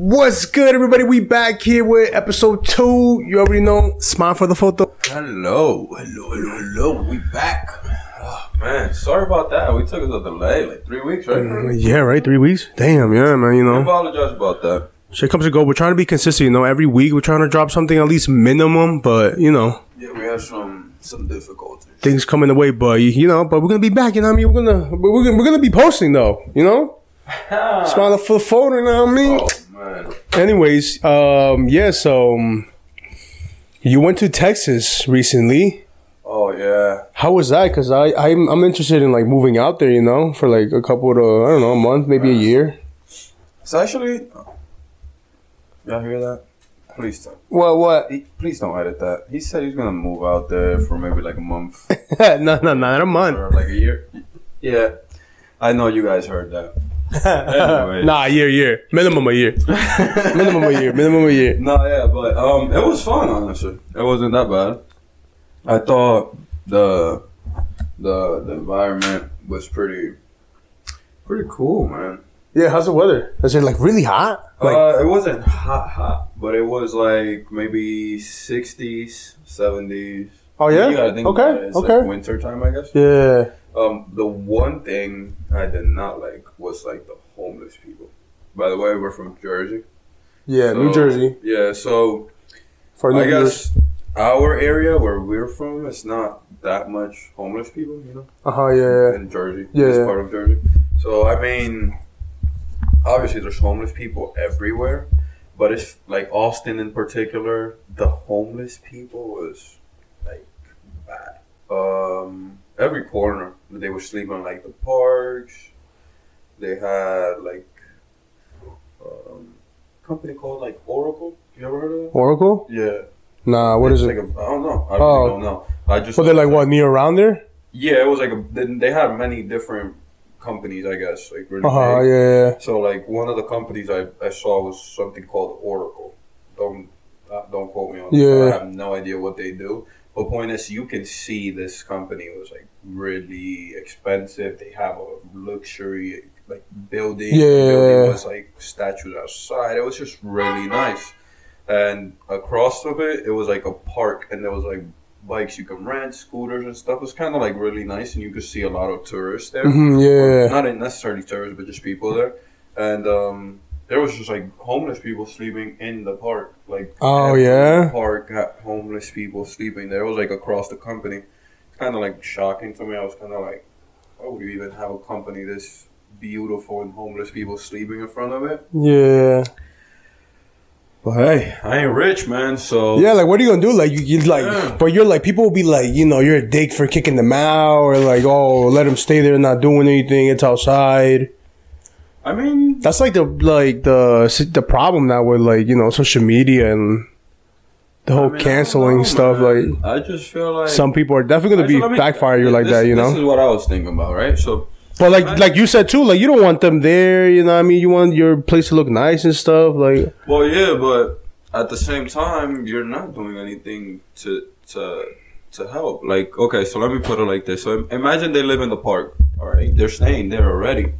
What's good, everybody? We back here with episode two. You already know. Smile for the photo. Hello, hello, hello, hello. We back. Oh, man, sorry about that. We took a delay, like three weeks, right? Uh, Yeah, right. Three weeks. Damn. Yeah, man. You know. I apologize about that. shit comes and go. We're trying to be consistent. You know, every week we're trying to drop something at least minimum. But you know, Yeah, we had some some difficulties. things coming in the way. But you know, but we're gonna be back. You know what I mean? We're gonna we're gonna, we're gonna be posting though. You know, smile for the photo. You know what I mean? Oh man, Anyways, um, yeah. So um, you went to Texas recently. oh yeah. How was that? Cause I I'm I'm interested in like moving out there. You know, for like a couple of I don't know a month, maybe a year. It's actually. Y'all hear that? Please don't. What what? He, please don't edit that. He said he's gonna move out there for maybe like a month no no not a month. or like a year. Yeah, I know you guys heard that. Nah, a year year minimum a year minimum a year minimum a year. No, yeah, but um, it was fun. Honestly, it wasn't that bad. I thought the the the environment was pretty pretty cool, man. Yeah, how's the weather? Is it like really hot? Like uh, it wasn't hot, hot, but it was like maybe sixties, seventies. oh yeah, You gotta think okay. It's okay. like winter time, I guess. yeah. Um, the one thing I did not like was like the homeless people. By the way, we're from Jersey. Yeah, New Jersey. Yeah, so For I New Year's. guess our area where we're from, it's not that much homeless people, you know, Uh huh. Yeah. in Jersey, Yeah. this part of Jersey. So I mean, obviously there's homeless people everywhere, but it's like Austin in particular. The homeless people was like bad. Um, every corner they were sleeping like the parks. They had like um, company called like Oracle. You ever heard of that? Oracle? Yeah. Nah. What is It's it? Like a, I don't know. I Oh. really don't know. I just. So they're like what near around there? Yeah, it was like a. They, they had many different companies, I guess. Like really Uh huh. big. Yeah. So like one of the companies I, I saw was something called Oracle. Don't uh, don't quote me on. it. Yeah. I have no idea what they do. But point is, you can see this company was like really expensive. They have a luxury like building. Yeah. The building was like statues outside. It was just really nice. And across of it, it was like a park, and there was like bikes you can rent, scooters and stuff. It was kind of like really nice, and you could see a lot of tourists there. hmm Well, yeah. not necessarily tourists, but just people there. And um, there was just like homeless people sleeping in the park. Like Oh, yeah? park had homeless people sleeping there. It was like across the company. It's kind of like shocking to me. I was kind of like, why would you even have a company this beautiful and homeless people sleeping in front of it? Yeah. But hey, I ain't rich, man. So Yeah, like what are you gonna do? Like you, you like, Yeah. but you're like people will be like, you know, you're a dick for kicking them out, or like, oh, let them stay there, not doing anything. It's outside. I mean, That's like the like the the problem now with like you know social media and the whole I mean, canceling know, stuff. man. Like I just feel like some people are definitely gonna be me- backfire you like this- that, you This know. is what I was thinking about, right? So But like like you said too, like you don't want them there. You know, what I mean, you want your place to look nice and stuff. Like Well, yeah, but at the same time, you're not doing anything to to to help. Like, okay, so let me put it like this: so imagine they live in the park. All right, they're staying there already,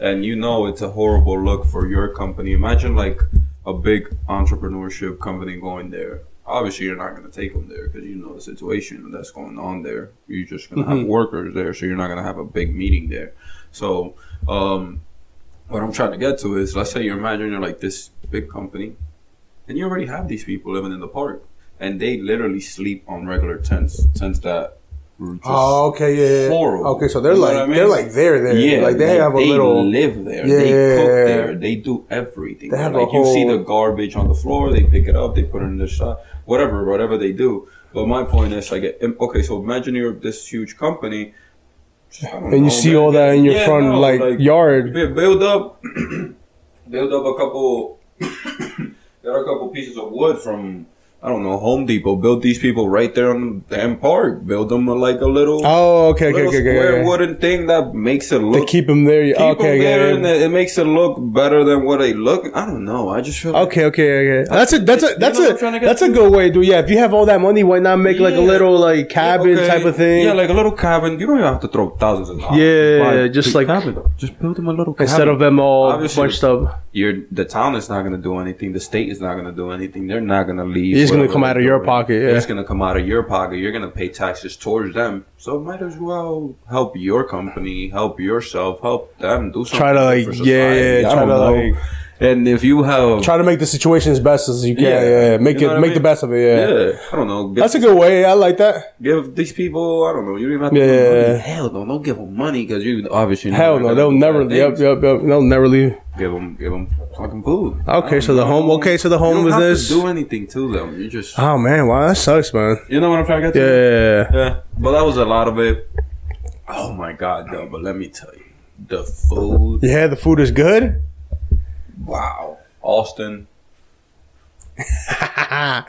and you know it's a horrible look for your company. Imagine like a big entrepreneurship company going there. Obviously, you're not going to take them there because you know the situation that's going on there. You're just going to have workers there, so you're not going to have a big meeting there. So, um, what I'm trying to get to is, let's say you imagine you're like this big company, and you already have these people living in the park, and they literally sleep on regular tents, tents that were just oh, okay, yeah, yeah. horrible. Okay, so they're You like I mean? they're like there, there. yeah, like they have a they little. live there. Yeah. They cook there. They do everything. They have like a you see the garbage on the floor, they pick it up, they put it in the shop, whatever, whatever they do. But my point is, like, okay, so imagine you're this huge company, And you know, see man, all that in your yeah, front no, like, yard. Build up build up a couple got a couple pieces of wood from I don't know, Home Depot. Build these people right there on the damn park. Build them like a little, Oh, okay, okay, little okay, square okay. wooden thing that makes it To look. keep them there. keep okay, them there okay. and it makes it look better than what they look. I don't know. I just feel like Okay, okay, okay. That's a that's a that's a what a I'm trying to get that's a good way, dude. Yeah, if you have all that money, why not make like a little like cabin Okay, type of thing? Yeah, like a little cabin. You don't even have to throw thousands of dollars. Yeah, just like- cabin. just build them a little cabin. Instead of them all Obviously, bunched up, You're the town is not gonna do anything. The state is not gonna do anything. They're not gonna leave. It's gonna come out of your pocket, yeah. It's gonna come out of your pocket. You're gonna pay taxes towards them. So might as well help your company, help yourself, help them do something. Try to, like, yeah, society. yeah, try to, know. like- And if you have, try to make the situation as best as you can. Yeah, Yeah. make You know it make I the best of it. Yeah, yeah, I don't know. That's a good way. I like that. give these people, I don't know, you don't even have to Yeah, give them yeah, money. Hell no, don't give them money because you obviously Hell no, they'll never. Yep, yep, yep. They'll never leave. Give them, give them fucking food. Okay, so the home. Okay, so the home homelessness. to do anything to them. You just, Oh man, wow, that sucks, man. you know what I'm trying to get to? Yeah, Yeah, but that was a lot of it. Oh my god, though. But let me tell you, the food. yeah. The food is good. Wow, Austin. Shout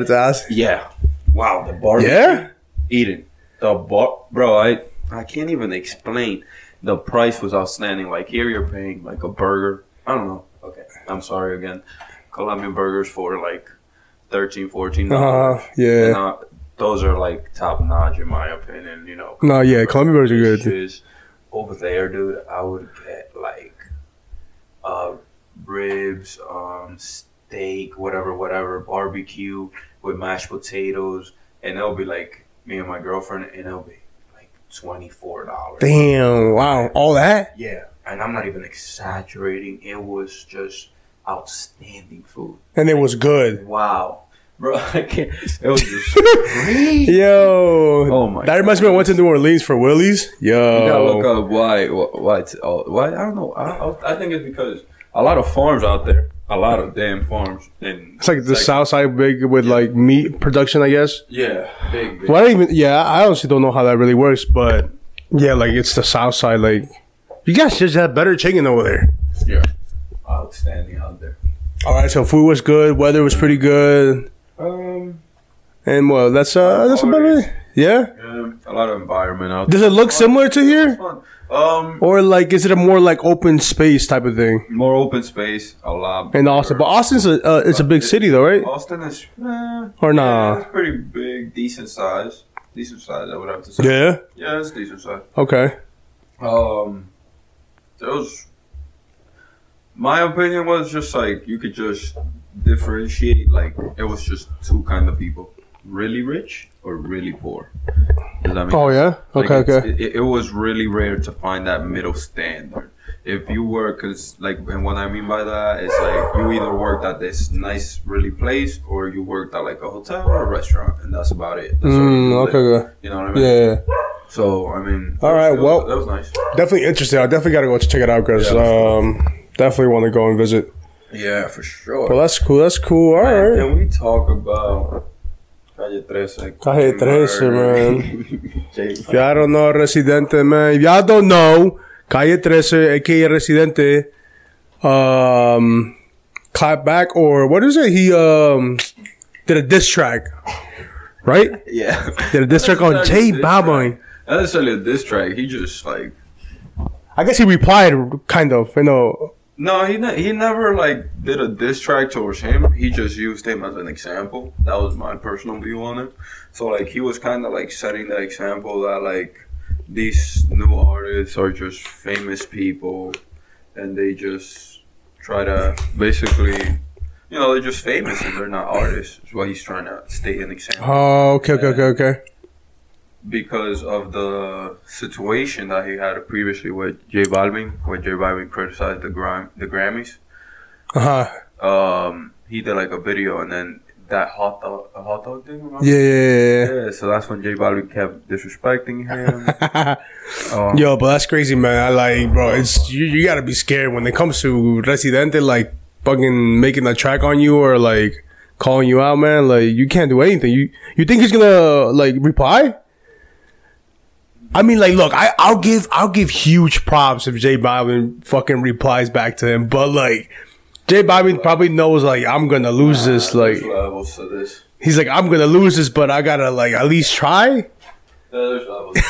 out to us. Yeah. Wow, the barbecue. Yeah. Eating the bar, bro. I I can't even explain. The price was outstanding. Like here, you're paying like a burger. I don't know. Okay, I'm sorry again. Colombian burgers for like 13 14 Uh, dollars. yeah. And, uh, those are like top notch in my opinion. You know. No, yeah, Colombian burgers are good. Over there, dude, I would get like uh ribs, um, steak, whatever, whatever, barbecue with mashed potatoes, and it'll be like me and my girlfriend, and it'll be like twenty four dollars. Damn, wow, all that. Yeah, and I'm not even exaggerating. It was just outstanding food. And it was good. Wow, bro, I can't. It was just. Yo. Oh my That reminds me. I went to New Orleans for Willie's. You gotta look Yo. up why. wh- Why? It's, oh, why? I don't know. I, I, I think it's because a lot of farms out there. A lot of damn farms. And It's like the south side big with like meat production, I guess. Yeah, big. big. Well, I don't even. Yeah, I honestly don't know how that really works, but yeah, like it's the south side. Like you guys just have better chicken over there. Yeah, outstanding out there. All right, so food was good, weather was pretty good, Um, and well, that's uh, that's about it. Yeah. yeah, a lot of environment out Does it look similar to here. Um, or like is it a more like open space type of thing? more open space, a lot. In Austin, but Austin's a uh, it's a big city though, right? Austin is eh, Or yeah, it's pretty big, decent size, decent size. I would have to say. Yeah. yeah, it's decent size. Okay. Um, there was. My opinion was just like you could just differentiate. Like it was just two kind of people: really rich or really poor. Does that make Oh yeah. like, Okay. Okay. It, it was really rare to find that middle standard. If you were, cause like, and what I mean by that is like you either worked at this nice, really place, or you worked at like a hotel or a restaurant, and that's about it. That's Mm, okay. Okay. You know what I mean? Yeah. So I mean. All right, was- well- that was nice. Definitely interesting. I definitely got to go check it out because Yeah. um, definitely want to go and visit. Yeah, for sure. Well, that's cool. That's cool. All Man, right. Can we talk about Calle 13? Calle 13, man. If y'all don't know Residente, man. If y'all don't know, Calle 13, aka Residente, um, clap back or what is it? He um did a diss track, right? yeah. Did a diss track on Not J necessarily a diss Balvin. Not necessarily a diss track. He just like I guess he replied, kind of, you know. No, he ne- he never like did a diss track towards him. He just used him as an example. That was my personal view on it. So like he was kind of like setting the example that like these new artists are just famous people, and they just try to basically. You know, they're just famous and they're not artists. Is what he's trying to state an example. Oh, okay, okay, okay, okay. Because of the situation that he had previously with J Balvin, where J Balvin criticized the Gram- the Grammys. Uh huh. Um, he did like a video, and then that hot dog, hot dog thing. Remember? Yeah, yeah, Yeah, so that's when J Balvin kept disrespecting him. Um, Yo, but that's crazy, man. I like, bro. It's you. You gotta be scared when it comes to Residente, like fucking making a track on you or like calling you out, man. Like you can't do anything. You you think he's gonna like reply? I mean, like, look, I I'll give I'll give huge props if J Balvin fucking replies back to him, but like. J Balvin probably knows like I'm gonna lose this. Like levels to this. he's like I'm gonna lose this, but I gotta like at least try. There's levels. to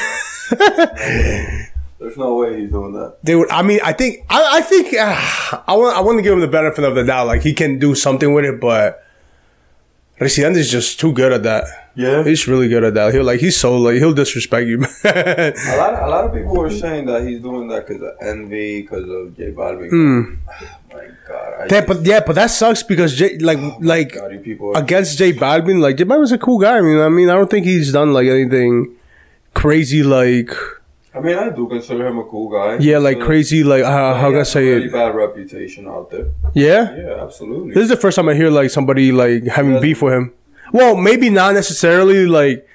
that. There's no way he's doing that. Dude, I mean, I think I, I think uh, I want I want to give him the benefit of the doubt. Like he can do something with it, but Residente is just too good at that. Yeah. He's really good at that. He'll like he's so like he'll disrespect you. man. A lot, a lot of people were saying that he's doing that because of envy, because of J Balvin. Hmm. My God, I yeah, but yeah, but that sucks because J, like like God. Against J Balvin, like J Balvin's a cool guy. I mean, I mean, I don't think he's done like anything crazy. Like I mean, I do consider him a cool guy. yeah, like So- crazy. Like uh, how can I say really it? bad reputation out there. Yeah. Yeah, absolutely. This is the first time I hear like somebody like having beef with him. Well, maybe not necessarily like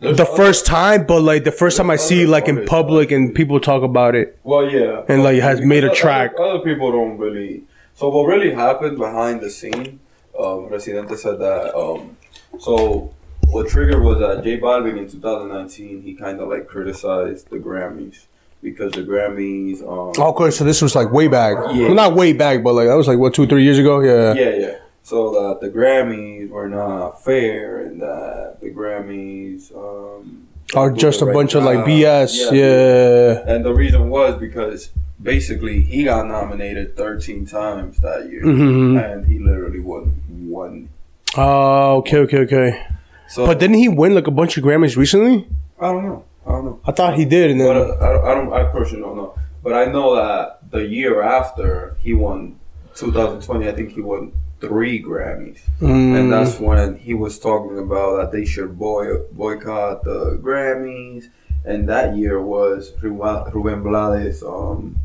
There's the other- first time, but like the first time I There's see other like in artists, public and people talk about it. Well, yeah, And, like, has made a Other- track. Other people don't really. So what really happened behind the scene? Um, Residente said that. Um, so what triggered was that J Balvin in 2019 he kind of like criticized the Grammys because the Grammys. Um, Okay, so this was like way back. Yeah. Well, not way back, but like that was like what two, three years ago. Yeah. Yeah, yeah. So that the Grammys were not fair, and that the Grammys um, Or just a right bunch of like. BS. Yeah. And the reason was because basically he got nominated 13 times that year, Mhm. and he literally won one. Oh, okay, okay, okay. So, But didn't he win like a bunch of Grammys recently? I don't know. I don't know. I thought he did, and But then uh, I, don't- I don't. I personally don't know. But I know that the year after he won 2020, I think he won three Grammys. Mm, and that's when he was talking about that they should boy, boycott the Grammys, and that year was Ruben Blades' um,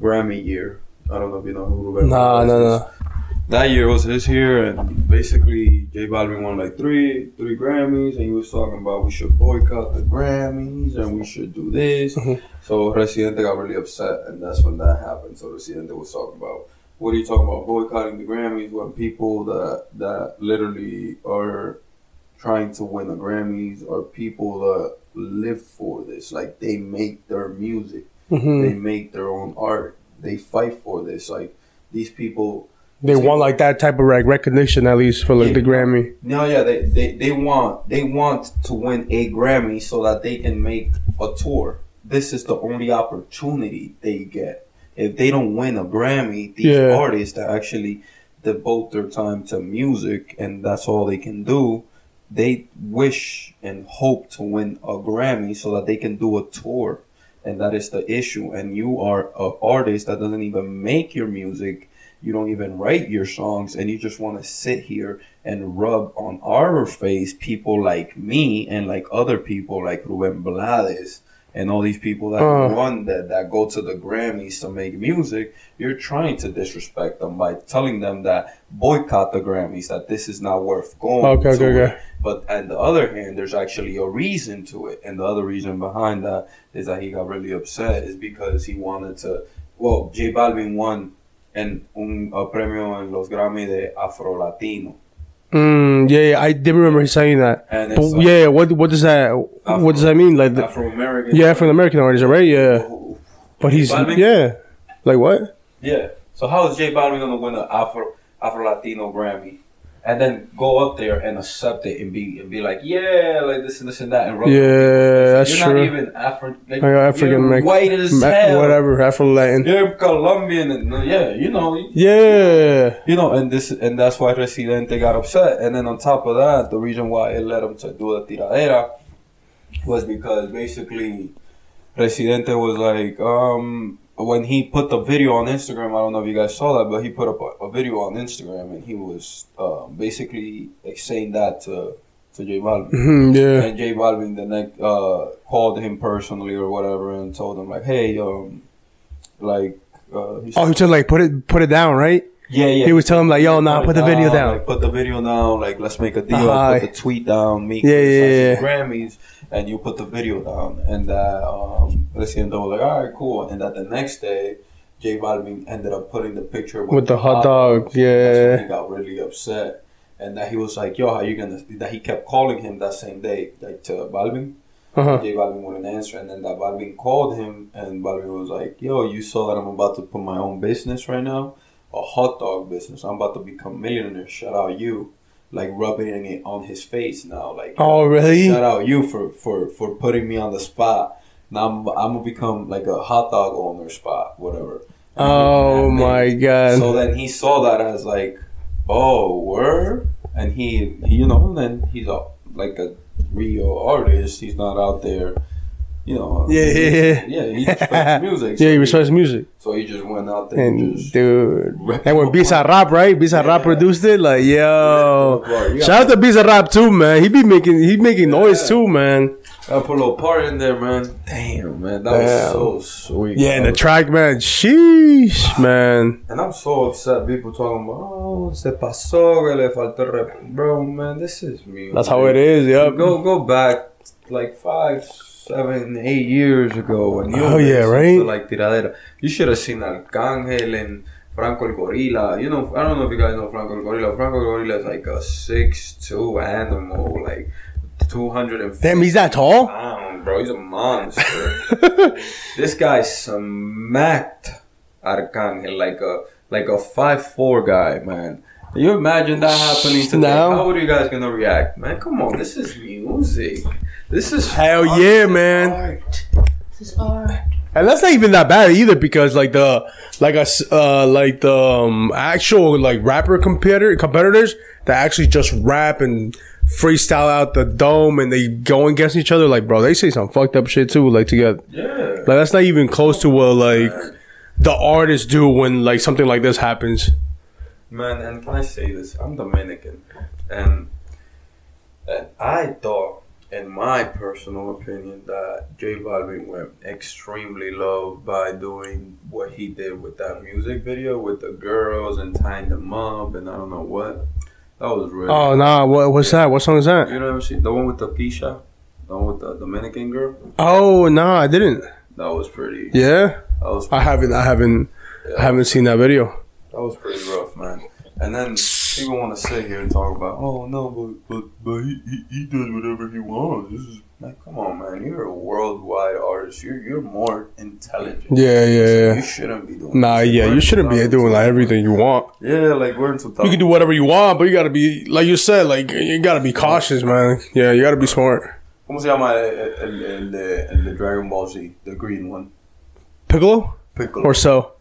Grammy year. I don't know if you know who Ruben nah, Blades no, is. no. That year was his year, and basically J Balvin won like three three Grammys, and he was talking about we should boycott the Grammys and we should do this. Mhm. So Residente got really upset, and that's when that happened. So Residente was talking about what are you talking about boycotting the Grammys when people that that literally are trying to win the Grammys are people that live for this, like they make their music, Mhm. they make their own art, they fight for this, like these people They want like that type of like recognition at least for like Yeah. the Grammy. No, yeah, they, they, they want they want to win a Grammy so that they can make a tour. This is the only opportunity they get. If they don't win a Grammy, these Yeah. artists that actually devote their time to music and that's all they can do, they wish and hope to win a Grammy so that they can do a tour. And that is the issue. And you are an artist that doesn't even make your music. You don't even write your songs, and you just want to sit here and rub on our face people like me and like other people like Ruben Blades and all these people that Uh. won that that go to the Grammys to make music. You're trying to disrespect them by telling them that boycott the Grammys, that this is not worth going. Okay, to. okay, okay. But on the other hand, there's actually a reason to it, and the other reason behind that is that he got really upset is because he wanted to. Well, J Balvin won en un a premio en los Grammy de Afro Latino, Mm, yeah, yeah, I did remember saying that. and But like yeah, what what does that what does that mean? Like the, Afro American. yeah, African American artist, right? Yeah, but he's Balvin? yeah, like what? Yeah. So how is J Balvin gonna win an Afro Afro Latino Grammy? And then go up there and accept it and be and be like, yeah, like this and this and that and rub it in Yeah, that's. You're true. not even Afro, like, African you're American, white as Ma- hell. whatever, Afro Latin. You're Colombian and uh, yeah, you know, Yeah, you know, and this and that's why Residente got upset. And then on top of that, the reason why it led him to do the tiradera was because basically Residente was like, um, when he put the video on Instagram, I don't know if you guys saw that, but he put up a, a video on Instagram and he was um, basically like, saying that to to J Balvin. Mhm, yeah. And J Balvin the next uh, called him personally or whatever and told him like, hey, um, like. Uh, he Oh, he said like put it put it down, right? yeah, yeah. He was telling him like, yo, nah, it put the video down. Like, put the video down. Like, let's make a deal. Uh-huh. Put the tweet down. Me, Yeah, yeah, yeah. Grammys, and you put the video down. And that um, Residente was like, all right, cool. And that the next day, J Balvin ended up putting the picture with, With the hot dog, when yeah. he got really upset, and that he was like, yo, how you gonna? That he kept calling him that same day, like to Balvin. Uh-huh. J Balvin wouldn't answer, and then that Balvin called him, and Balvin was like, "Yo, you saw that I'm about to put my own business right now. a hot dog business. I'm about to become millionaire. Shout out you, like rubbing it on his face now. Like Oh, really? shout out you for for for putting me on the spot. Now I'm I'm gonna become like a hot dog owner spot, whatever. Oh And then- my god. So then he saw that as like, oh, word, and he, he you know, then he's a, like a real artist. He's not out there, you know. Yeah, yeah, yeah. Yeah, he respects music. so yeah, he respects music. So he just went out there and, And dude, and when Bisa. Rap, right? Bizarrap Yeah. produced it. Like, yo, Yeah, shout out to Bizarrap too, man. He be making, he making noise too, man. I put a little part in there, man. Damn, man, that Damn. was so sweet. Yeah, and the track, man. Sheesh, man. And I'm so upset. People talking about, oh, se pasó, que le faltó rep. Bro, man, this is me. That's how it is. Yep. Go go back like five, seven, eight years ago when you Oh, yeah, right? like tiradera. You should have seen Arcángel and Franco el Gorila. You know, I don't know if you guys know Franco el Gorila. Franco el Gorila is like a six two animal, like two hundred and Damn, he's that tall. pound, bro. He's a monster. this guy smacked Arcángel like a like a five four guy, man. Can you imagine that happening today? No. How are you guys gonna react, man? Come on, this is music. This is Hell art. yeah, man. art. This is art. And that's not even that bad either, because like the like a s- uh like the um, actual like rapper competitor competitors that actually just rap and freestyle out the dome and they go against each other. Like, bro, they say some fucked up shit too. Like together. Yeah. like that's not even close to what like the artists do when like something like this happens. Man, and can I say this? I'm Dominican, and, and I thought, in my personal opinion, that J Balvin went extremely low by doing what he did with that music video with the girls and tying them up, and I don't know what. That was really. Oh nah, what what's that? What song is that? You never see the one with Tokischa, the one with the Dominican girl. Oh nah, I didn't. That was pretty. Yeah, That was. I haven't. I haven't. I haven't seen that video. That was pretty rough, man. And then people want to sit here and talk about, oh no, but but but he, he, he does whatever he wants. This is like, come on, man. You're a worldwide artist. You're you're more intelligent. Yeah, yeah, So yeah. You shouldn't be doing. Nah, yeah, you shouldn't be doing like everything you want. Yeah, like we're in 2000. You can do whatever you want, but you gotta be like you said, like you gotta be cautious, man. Yeah, you gotta be smart. ¿Cómo se llama el, el, el, el Dragon Ball Z? The green one. Piccolo Piccolo. or so.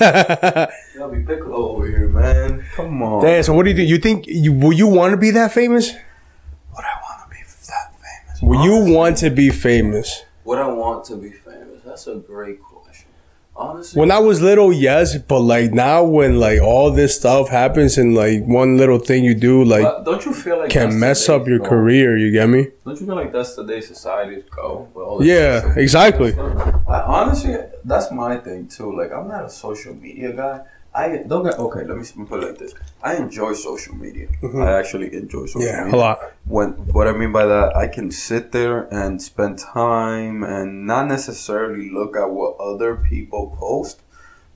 Gotta be Piccolo over here, man. Come on. Damn. So what do you think? You think you will you want to be that famous? Would I want to be that famous? Will you want to be famous? Would I want to be famous? That's a great question. Honestly. When I was little, yes, but like now, when like all this stuff happens and like one little thing you do, like But don't you feel like can mess up your go? career. You get me? Don't you feel like that's the day societies go? with all this Yeah, exactly. I, honestly, that's my thing too. Like, I'm not a social media guy. I don't get okay. Let me put it like this: I enjoy social media. I actually enjoy social Mm-hmm. Yeah, media. a lot. When what I mean by that, I can sit there and spend time and not necessarily look at what other people post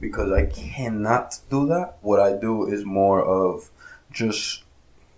because I cannot do that. What I do is more of just,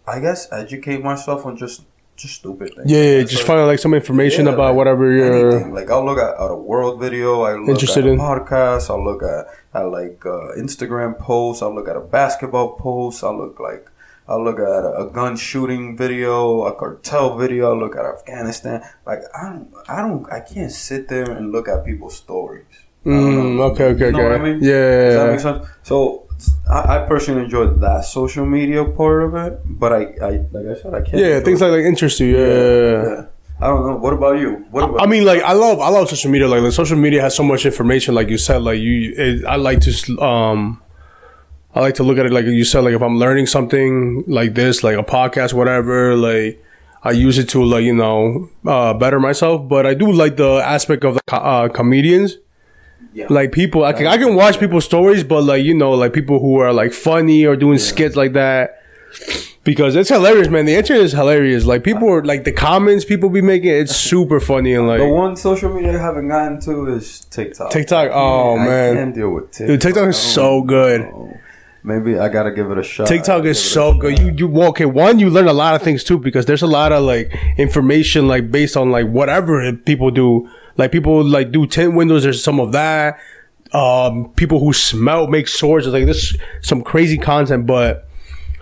I guess, educate myself on just just stupid things. Yeah, yeah just like- find like some information Yeah, about like whatever you're. anything. Like I'll look at, at a world video. I look Interested at a in. podcast. I'll look at, at like uh, Instagram posts. I'll look at a basketball post. I'll look like I'll look at a, a gun shooting video, a cartel video. I'll look at Afghanistan. Like I don't, I don't, I can't sit there and look at people's stories. Mm, okay, okay, You know okay. what I mean? Yeah. Does that make sense? So I, I personally enjoy that social media part of it, but I, I like I said, I can't. Yeah, things like like interest you. Yeah. yeah. I don't know. What about you? What about? I mean, like I love I love social media. Like, like social media has so much information. Like you said, like you, it, I like to um, I like to look at it like you said. Like if I'm learning something like this, like a podcast, whatever, like I use it to like you know uh, better myself. But I do like the aspect of the co- uh, comedians. Yeah. Like people, I can I can watch people's stories, but like you know, like people who are like funny or doing skits like that. Because it's hilarious, man. The internet is hilarious. Like people are like the comments people be making. It's super funny and like The one social media I haven't gotten to is TikTok. TikTok, oh, I man. can't deal with TikTok. Dude, TikTok is so good. Oh, Maybe I gotta give it a shot. TikTok is so good. You you well, okay. One, you learn a lot of things too because there's a lot of like information like based on like whatever people do. Like people like do tint windows. There's some of that. um, people who smell make swords. It's like this some crazy content, but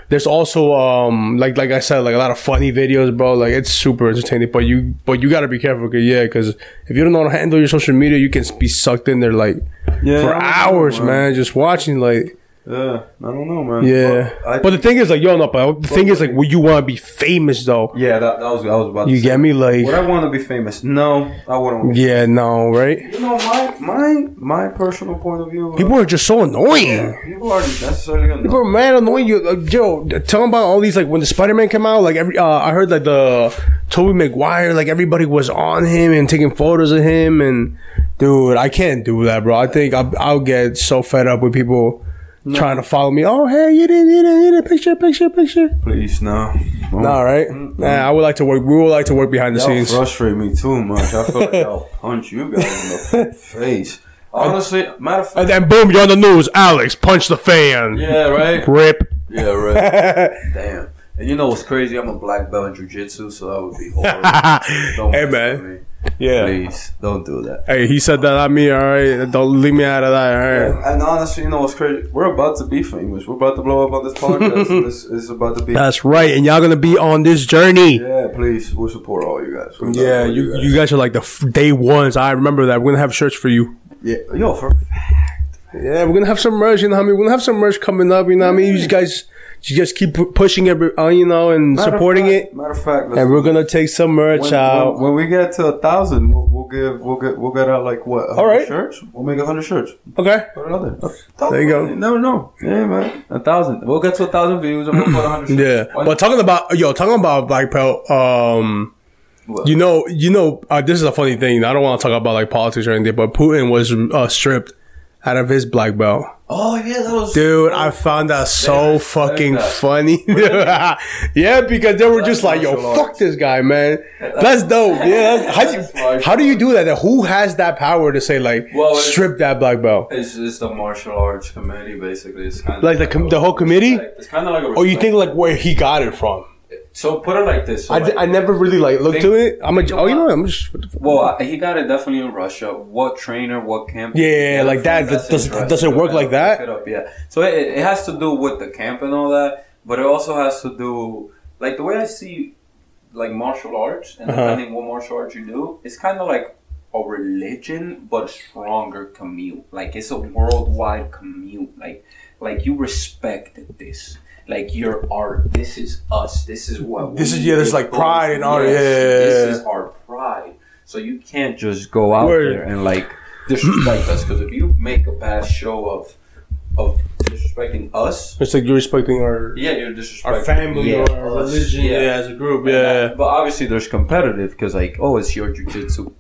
there's also um like like I said like a lot of funny videos, bro. Like it's super entertaining, but you but you gotta be careful, cause yeah, because if you don't know how to handle your social media, you can be sucked in there like Yeah, for don't know, hours, man. just watching like Yeah, I don't know, man. yeah. But, I, But the thing is like yo, no, but the thing is like when you want to be famous though, yeah, that, that was I was about. you get say. me like Would I want to be famous? No, I wouldn't. Yeah, no, right? You know, my my my personal point of view. uh, People are just so annoying. people aren't necessarily gonna. People are mad annoying you. Like, yo, tell them about all these like when the Spider Man came out. Like every, uh, I heard like the Tobey Maguire, like everybody was on him and taking photos of him. And dude, I can't do that, bro. I think I'll, I'll get so fed up with people trying to follow me. Oh, hey, you didn't, you didn't, you didn't picture, picture, picture. Please, no. no. Nah, right? Nah, I would like to work. We would like to work behind the That'll scenes. frustrate me too much. I feel like I'll punch you guys in the face. Honestly, matter of fact. And then boom, you're on the news. Alex punch the fan. Yeah, right. Rip. Yeah, right. Damn. And you know what's crazy? I'm a black belt in jujitsu, so that would be horrible. Don't hey mess man. With me. Yeah. Please, don't do that. Hey, he said that at me. All right, don't leave me out of that. All right. And honestly, you know what's crazy? We're about to be famous. We're about to blow up on this podcast. this is about to be. That's right, and y'all gonna be on this journey. Yeah, please, we'll support all you guys. We'll Yeah, support you you guys are like the f- day ones. I remember that. We're gonna have shirts for you. Yeah, yo, for Yeah, we're gonna have some merch. You know what I mean? We're gonna have some merch coming up. You know what I mean? You guys, you just keep pu- pushing it, uh, you know, and Matter supporting fact- it. Matter of fact, let's And we're gonna take some merch when, out. when, when we get to a thousand, we'll, we'll give we'll get we'll get out like what? 100 All right. shirts. We'll make a hundred shirts. okay. Put another. There you go. You never know. Yeah, man. A thousand. We'll get to a thousand views and we'll put a hundred. Yeah. Why but talking about yo, talking about black belt. Um, What? you know, you know, uh, this is a funny thing. I don't want to talk about like politics or anything, but Putin was uh, stripped out of his black belt. Oh yeah, that was Dude, I found that so Yeah, fucking that. funny. yeah, because they were just like, "Yo, fuck this guy, man." That's dope. Yeah, that's, how do That's you how do you do that? Who has that power to say like Well, strip that black belt? It's, it's the martial arts committee, basically. It's kind of Like the com- the whole committee? It's kind of like a. Or you think like where he got it from? So put it like this. So I, like, d- I never really like looked Think- to it. I'm a think oh you know about- I'm just well, he got it definitely in Russia. What trainer? What camp? Yeah, like that. That's Does- interesting. does it work like that? Up, Yeah. So it, it has to do with the camp and all that, but it also has to do like the way I see like martial arts and Uh-huh. depending what martial arts you do, it's kind of like a religion but a stronger commute. Like it's a worldwide commute. Like like you respect this. Like your art, this is us. This is what we This is- yeah, there's, like, pride in art, Yes, yeah. This is our pride. So you can't just go out Word. there and like disrespect us because if you make a bad show of of disrespecting us, it's like you're respecting our yeah, you're disrespecting our family yeah, or our religion yeah. as a group yeah. But obviously, there's competitive because like, oh, it's your jujitsu,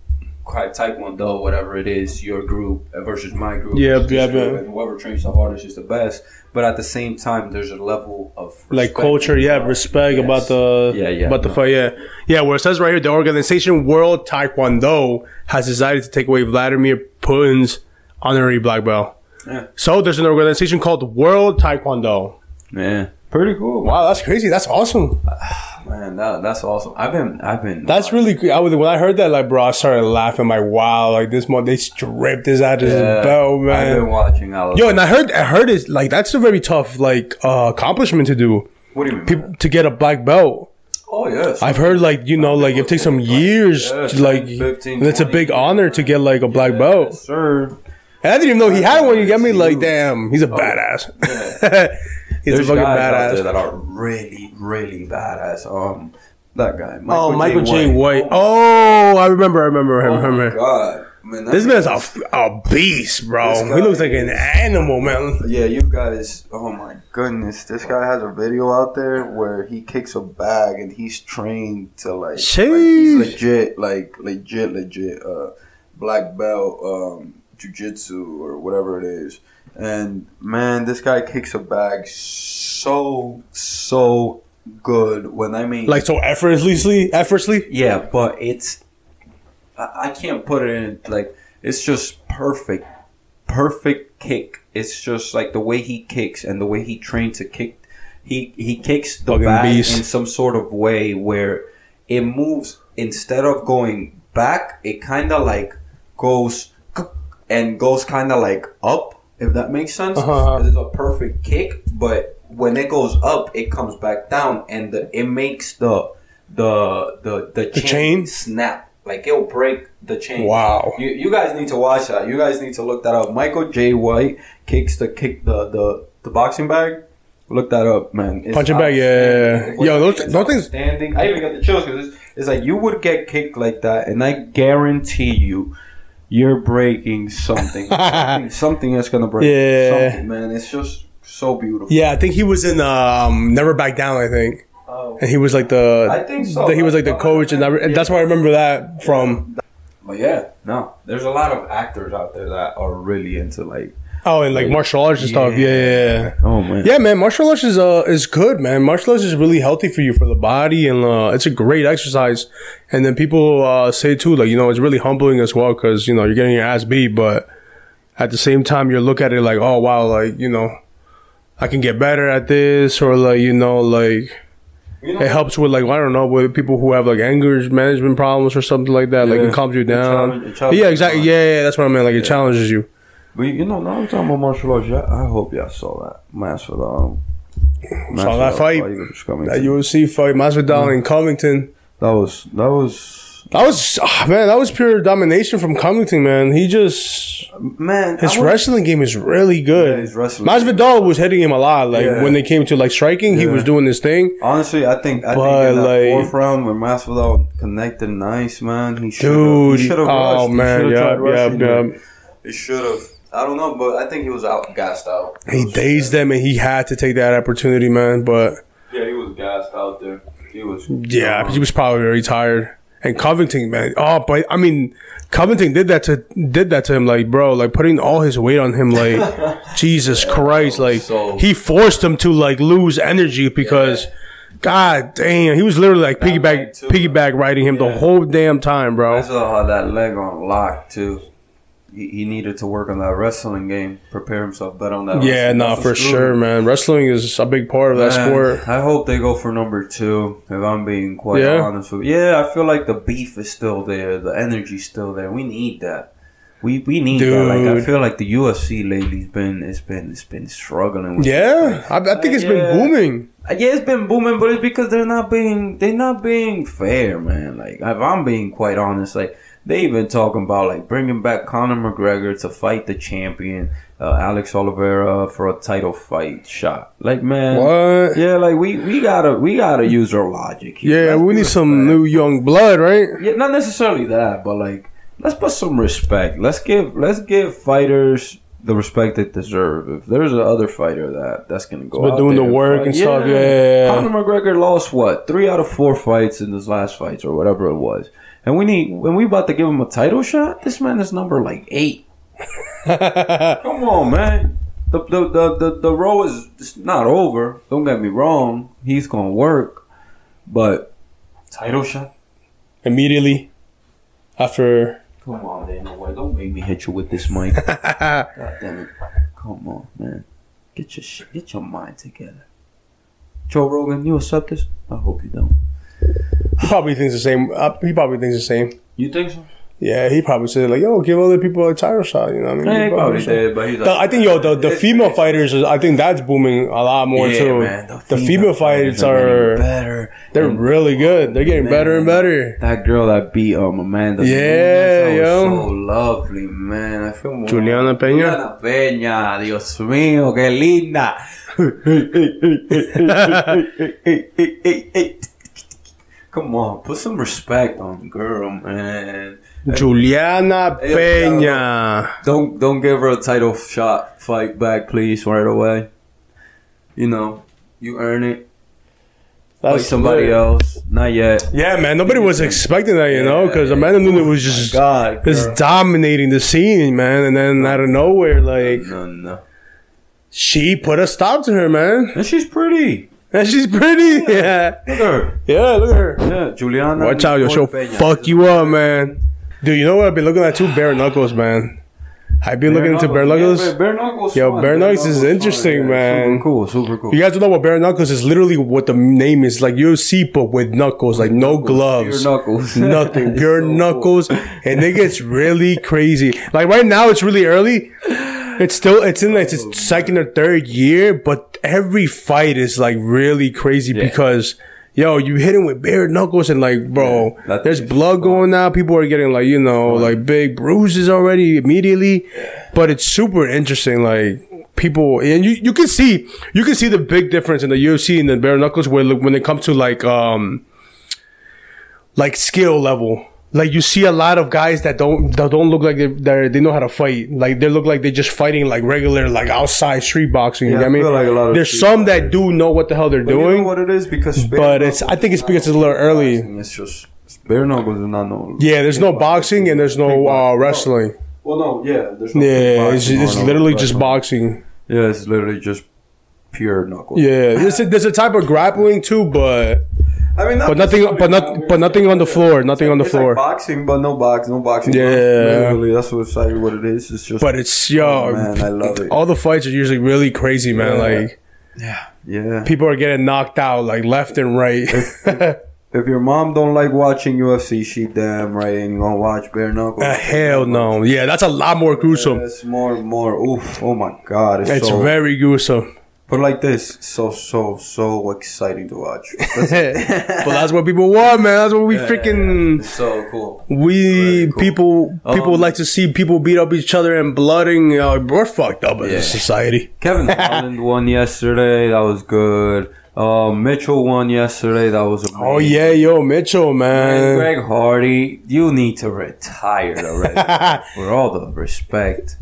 taekwondo, whatever it is, your group versus my group. Yeah, yeah, yeah. And whoever trains the hardest is the best. But at the same time, there's a level of like culture, yeah, involved. respect Yes. about the Yeah, yeah, about the fight, yeah, yeah. Where it says right here, the organization World Taekwondo has decided to take away Vladimir Putin's honorary black belt. Yeah. So there's an organization called World Taekwondo. Yeah, pretty cool. Wow, that's crazy. That's awesome. Man, that, that's awesome. I've been, I've been. That's really. cre- I was when I heard that, like, bro, I started laughing. Like, wow, like this month they stripped his out of his belt, man. I've been watching all of Yo, and I heard, I heard it's like that's a very tough like uh, accomplishment to do. What do you mean? People to get a black belt. oh yes. I've heard like you know like it takes some years Yeah, like 10, 15, and it's a big honor to get like a black Yes, belt. sir. And I didn't even know he had one. You get me? Like damn, he's a badass. he's There's a fucking guys out there badass. that are really, really badass. Um, that guy. Oh, Michael Jai White. Oh, I remember. I remember him. Oh remember. god. Man, This man's a, is- a beast, bro. This He looks like an animal, man. Yeah, you guys. Oh my goodness, this guy has a video out there where he kicks a bag and he's trained to like, like he's legit, like legit, legit, uh, black belt, um, jujitsu or whatever it is. And man, this guy kicks a bag so so good. When I mean, Like so effortlessly, effortlessly. yeah, but it's I, I can't put it in like it's just perfect, perfect kick. It's just like the way he kicks and the way he trains to kick. He he kicks the Fucking bag beast. in some sort of way where it moves instead of going back. It kind of like goes and goes kind of like up, if that makes sense. Uh-huh. It's a perfect kick, but when it goes up, it comes back down, and the, it makes the the the the chain, chain? snap. Like it'll break the chain. Wow. You, you guys need to watch that. You guys need to look that up. Michael Jai White kicks the kick the the, the boxing bag. Look that up, man. It's Punching bag, yeah. Yo, those- those things- Standing. I even got the chills because it's, it's like you would get kicked like that, and I guarantee you, you're breaking something. something, something that's gonna break. Yeah. Something, man. It's just so beautiful. Yeah, I think he was in um, Never Back Down. I think, Oh. and he was like the. I think so. He was like the coach, and, I, and that's why I remember that from. But yeah, no. There's a lot of actors out there that are really into like. Oh, and like martial arts and stuff. Yeah, yeah, yeah. Oh man. Yeah, man, martial arts is uh is good, man. Martial arts is really healthy for you for the body, and uh, it's a great exercise. And then people uh, say too, like you know, it's really humbling as well because you know you're getting your ass beat, but at the same time you look at it like, oh wow, like you know, I can get better at this, or like you know, like You know, it helps with like I don't know with people who have like anger management problems or something like that. Like it calms you down. challenge- yeah, exactly. Yeah, yeah, that's what I meant. Like it challenges you. But you know, now I'm talking about martial arts. Yeah, I hope y'all saw that the um, Saw that fight. That UFC fight, Masvidal and Covington. That was that was That was ah, man. That was pure domination from Covington, man. He just man. his wrestling game is really Yeah, good. his wrestling. Masvidal was hitting him a lot. Like Yeah. when they came to like striking, he was doing this thing. Honestly, I think I But, think in that like- fourth round when Masvidal connected nice, man, he should have oh, rushed. Man, yeah, yeah, yeah. He should have. I don't know, but I think he was out, gassed out. He dazed them, and he had to take that opportunity, man. But Yeah, he was gassed out there. He was. yeah, he was probably very tired. And Covington, man. Oh, but I mean, Covington did that to did that to him, like bro, like putting all his weight on him, like Jesus Christ, like so- he forced him to like lose energy because. God damn, he was literally like night piggyback too. piggyback riding him the whole damn time, bro. Masvidal had that leg on lock too. He, he needed to work on that wrestling game, prepare himself better on that. Yeah, wrestling. nah, for sure, man. Wrestling is a big part of that Man, sport. I hope they go for number two. If I'm being quite Yeah? honest with you, yeah, I feel like the beef is still there, the energy's still there. We need that. We we need that. Like I feel like the UFC lately's been it's been it's been struggling. With Yeah, I, I think it's Yeah. been booming. Uh, Yeah, it's been booming, but it's because they're not being they're not being fair, man. Like if I'm being quite honest, like they even talking about like bringing back Conor McGregor to fight the champion, uh, Alex Oliveira for a title fight shot. Like man, What? yeah, like we we gotta we gotta use our logic. here. Yeah, Let's we need some new young blood, right? Yeah, not necessarily that, but like let's put some respect. Let's give let's give fighters the respect they deserve. If there's a other fighter that that's gonna go out doing the work fight- and stuff, yeah, yeah, yeah. Conor McGregor lost what three out of four fights in his last fights or whatever it was, and we need when we about to give him a title shot. This man is number like eight. Come on, man. The the the the, the row is it's not over. Don't get me wrong. He's gonna work, but title shot. Immediately after. Come on, White. Don't make me hit you with this mic. God damn it. Come on, man. Get your sh- get your mind together. Joe Rogan, you accept this? I hope you don't. Probably thinks the same. Uh, he probably thinks the same. You think so? Yeah, he probably said like, "Yo, give other people a title shot." You know what I mean? Yeah, he probably a- did, but he's The- like, I think yo the, the female fighters is, I think that's booming a lot more yeah, too. man, the, female, fights getting are better. they're And, really good. They're getting better and better. That girl that beat um Amanda. Yeah, that yo. was so lovely, man. I feel more. Juliana Peña. Juliana Peña, Dios mío, qué linda. Come on, put some respect on the girl, man. Juliana Hey, Peña. Don't don't give her a title shot fight back, please, right away. You know, you earn it. Fight somebody lit. else. Not yet. Yeah, man. Nobody was expecting that, you know, because Yeah. Amanda Nunes was oh just God, just dominating the scene, man. And then out of nowhere, like No, no. she put a stop to her, man. And she's pretty. And she's pretty. Yeah, Look at her. yeah. Look at her. Yeah, Juliana. Watch out, yo. She'll Peña. fuck you up, man. Dude, you know what I've been looking at too? Bare knuckles, man. I've been looking into bare knuckles. but bare knuckles. Yo, fun. bare knuckles is fun, interesting, yeah. man. Super cool, super cool. You guys don't know what bare knuckles is? Literally, what the name is like UFC, but with knuckles, like no gloves, Pure knuckles. nothing, pure so cool. knuckles, and it gets really crazy. Like right now, it's really early. It's still it's in like its second or third year, but every fight is like really crazy because. Yo, you hit him with bare knuckles and like, bro, Yeah, there's blood going out. People are getting like, you know, like big bruises already immediately. But it's super interesting. Like people, and you, you can see, you can see the big difference in the UFC and the bare knuckles where when it comes to like, um, like skill level. Like you see a lot of guys that don't that don't look like they they're, know how to fight. Like they look like they're just fighting like regular like outside street boxing. Yeah, you know I mean? like a lot of There's some that do know what the hell they're But you doing. know what it is because But it's- I think it's because it's a little early. boxing, It's just bare knuckles is not no. yeah, there's no boxing and there's no uh, wrestling. Well, no, yeah, there's no Yeah, it's, it's no literally just boxing. Yeah, it's literally just pure knuckles. Yeah, there's a, there's a type of grappling too, but I mean, But nothing- but not- but nothing on the floor, nothing on the It's floor. Like boxing, but no box, no boxing. Yeah. literally, that's what exactly what it is. It's just. but it's yo, Oh, man, I love it. all the fights are usually really crazy, man. Yeah. Like yeah, yeah. people are getting knocked out like left and right. If your mom don't like watching UFC, she damn right ain't gonna watch bare knuckles. Uh, hell no. Yeah, that's a lot more gruesome. It's more, more. Oof! Oh my god! It's, It's so. very gruesome. Like this, so so so exciting to watch. but that's what people want, man. That's what we freaking It's so cool. we cool. people people Um, like to see people beat up each other and blooding. Uh, we're fucked up as Yeah. a society. Kevin Holland won yesterday. That was good. Um, Mitchell won yesterday. That was amazing. Oh yeah, yo, Mitchell, And man. Greg Hardy, you need to retire already. For all the respect.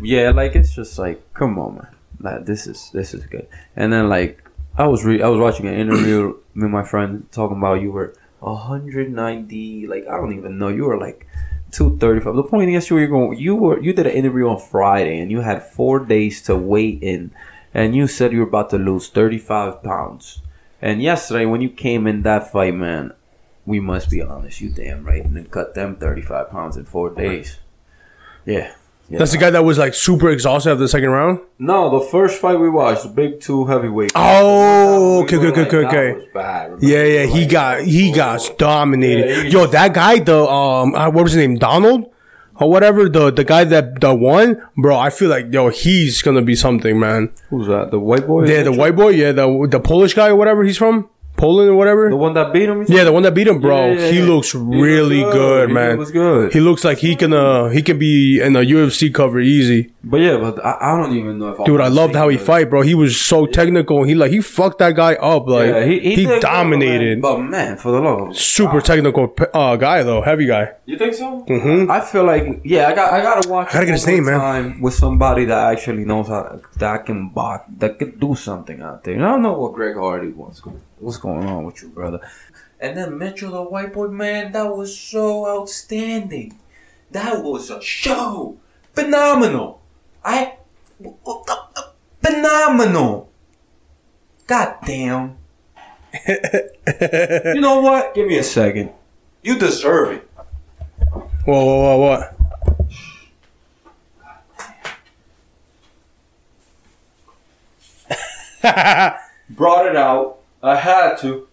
Yeah, like it's just like, come on, man. Like, this is this is good. And then like, I was re- I was watching an interview with my friend talking about you were 190. Like I don't even know. You were like 235. The point is, you were going. You were you did an interview on Friday, and you had four days to wait in, and you said you were about to lose 35 pounds. And yesterday, when you came in that fight, man, we must be honest. You damn right, and cut them 35 pounds in four days. Yeah. Yeah. That's the guy that was like super exhausted after the second round. No, the first fight we watched, the big two heavyweight. Oh, okay, We okay, okay, like, okay. Bad. Yeah, yeah, he Like, got he oh. got dominated. Yeah, Yo, just- that guy, the um, uh, what was his name, Donald or whatever, the the guy that that won, bro. I feel like yo, he's gonna be something, man. Who's that? The white boy? Yeah, the white boy, yeah, the the Polish guy or whatever he's from, Poland or whatever. The one that beat him? Yeah, the one that beat him, bro. Yeah, yeah, he yeah. looks He really good, He man. was good. He looks like he can uh he can be in a UFC cover easy. But yeah, but I, I don't even know if I Dude, I loved how he the- fight, bro. He was so technical. He like he fucked that guy up. Like Yeah, he, did good, dominated. But man, for the love of Super God. technical uh, guy though, heavy guy. You think so? Mhm. I feel like yeah, I got I gotta watch. I gotta get his name, man. With somebody that actually knows how that can box, that could do something out there. And I don't know what Greg Hardy wants. going- What's going on with you, brother? And then Mitchell, the white boy, man, that was so outstanding. That was a show, phenomenal. I phenomenal. God damn. you know what? Give me a second. You deserve it. Whoa, whoa, whoa, what? brought it out. I had to.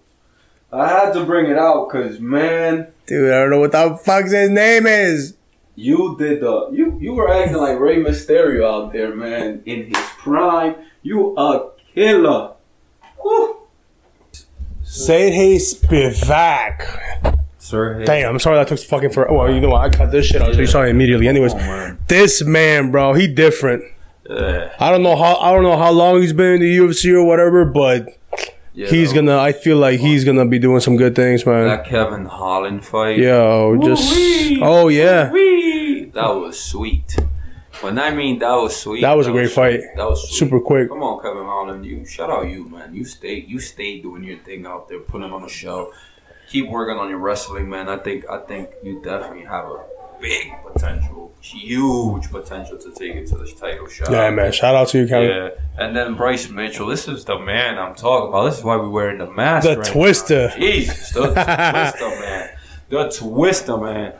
I had to bring it out because man, Dude, I don't know what the fuck's his name is. you did the you you were acting like Rey Mysterio out there, man, in his prime. You a killer. Woo. Sergey Spivak. Sir, Damn, I'm sorry that took fucking for. Well, you know what? I cut this shit. I'll show you sorry immediately. Anyways, this man, bro, he different. Yeah, I don't know how I don't know how long he's been in the UFC or whatever, but yeah, he's though. gonna. I feel like he's gonna be doing some good things, man. that Kevin Holland fight. Yo, just Woo-wee. oh yeah, Wee. That was sweet. When I mean that was sweet, That was a great fight. sweet. That was sweet. super quick. Come on, Kevin Holland. You shout out you, man. You stay you stay doing your thing out there, putting on a show. Keep working on your wrestling, man. I think I think you definitely have a big potential, huge potential to take it to this title shot. Yeah, man. Shout out to you, Kevin. Yeah, and then Bryce Mitchell. This is the man I'm talking about. This is why we're wearing the mask. The right Twister. now. Jesus, the Twister, man. The Twister, man.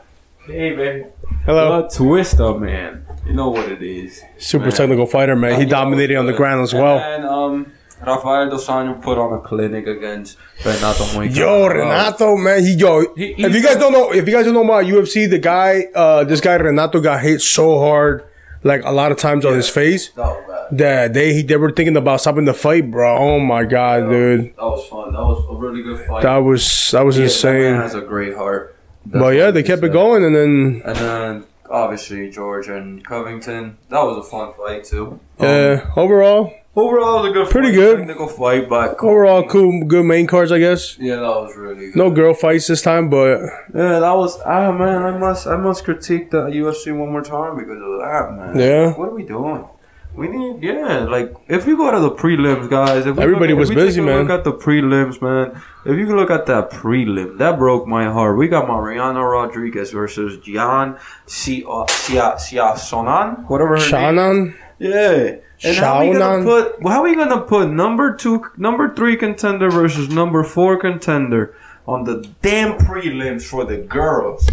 Hey, man. Hello. Uh, Twister, man. You know what it is. Super man. technical fighter, man. He dominated on the ground as well. And um, Rafael Dos Anjos put on a clinic against Renato Moicano. Yo, Renato, man, he yo. He- if you guys don't know, if you guys don't know about UFC, the guy, uh, this guy Renato got hit so hard, like a lot of times on his face, That that they they were thinking about stopping the fight, bro. Oh my god, dude, That was fun. That was a really good fight. that was that was Yeah, that man insane. has a great heart. But yeah, they kept it going, and then And then obviously George and Covington. That was a fun fight too. Um, yeah, overall, Overall, it was a good, Pretty fight, good. technical fight, but overall, cool, good main cards, I guess. Yeah, that was really good. No girl fights this time, but Yeah, that was. Ah, man, I must, I must critique the UFC one more time because of that, man. Yeah. What are we doing? We need, yeah, like if you go to the prelims, guys. If we Everybody look was if busy, man. Look at the prelims, man. If you look at that prelim, that broke my heart. We got Mariana Rodriguez versus Gian Sia Sia Sonan, whatever her name. Shannon, Yeah. And how are we gonna put how are we gonna put number two number three contender versus number four contender on the damn prelims for the girls?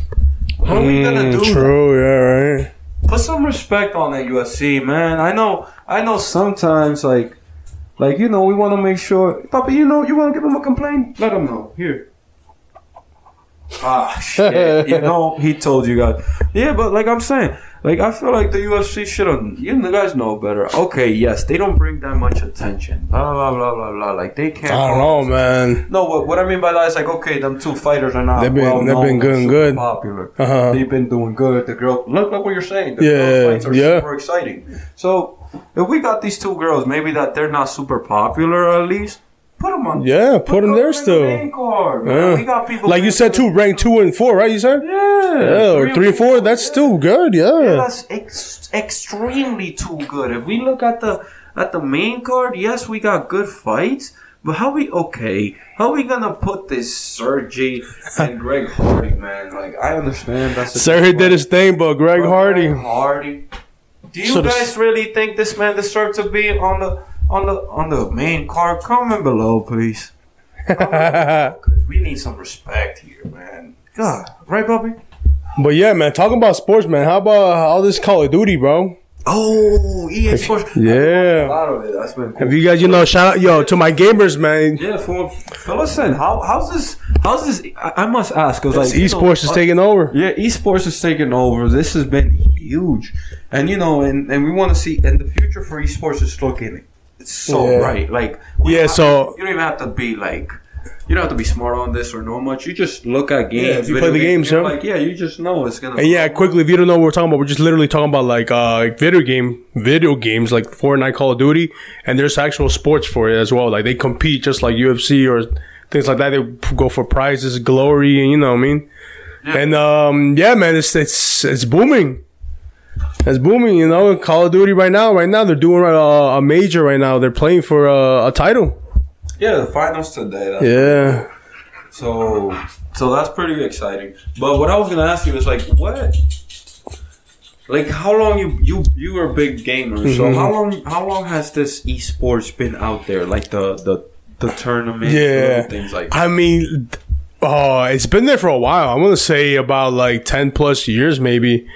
How are we gonna Mm, do that? true, yeah, right. Put some respect on the USC, man. I know I know sometimes like like you know we wanna make sure Papa, you know you wanna give him a complaint? Let him know. Here. Ah shit. you know, he told you guys. Yeah, but like I'm saying, like I feel like the UFC should have you guys know better. Okay, yes, they don't bring that much attention. Blah blah blah blah blah. Like they can't I don't know, man. No, what, what I mean by that is like okay, them two fighters are not They've been- well they've been good good. popular. Uh-huh. They've been doing good. The girl look like what you're saying. The Yeah, girl fights are yeah. super exciting. So if we got these two girls, maybe that they're not super popular at least. Put them on. Yeah, Put them there still. Yeah. We got people Like you said, too, ranked two and four, right? You said, Yeah, yeah, or three and four. That's still good, Yeah, yeah. that's ex- extremely too good. If we look at the at the main card, yes, we got good fights. But how we okay? How we gonna put this Sergey and Greg Hardy, man? Like I understand that's Sir, did his thing, but Greg Hardy. Greg Hardy. Do you So guys really think this man deserves to be on the on the on the main card? Comment below, please. Because we need some respect here, man. God, right, Bobby? But yeah, man, talking about sports, man. How about all this Call of Duty, bro? Oh, EA Sports. Yeah. A lot of it. That's been cool. Have you guys, you know, shout out, yo, to my gamers, man. Yeah, for us. How how's this? How's this? I, I must ask because like you know, Esports is uh, taking over. Yeah, esports is taking over. This has been huge, and you know, and, and we want to see, and the future for esports is looking it's so Yeah. bright. Like, Yeah, have so- you don't even have to be like, you don't have to be smart on this or know much. You just look at games. if you play the games, yeah. Like, yeah, you just know it's gonna. And yeah, quickly, if you don't know what we're talking about, we're just literally talking about like uh video game, video games like Fortnite, Call of Duty, and there's actual sports for it as well. Like they compete just like UFC or things like that. They go for prizes, glory, and you know what I mean. And um yeah, man, it's it's it's booming. It's booming, you know. Call of Duty right now, right now they're doing a, a major right now. They're playing for a, a title. Yeah, the finals today. Yeah, So, so that's pretty exciting. But what I was gonna ask you is like, what, like, how long you you you were a big gamer? So Mhm. how long how long has this esports been out there? Like the the the tournament, Yeah. things like. That? I mean, oh, it's been there for a while. I want to say about like ten plus years, maybe,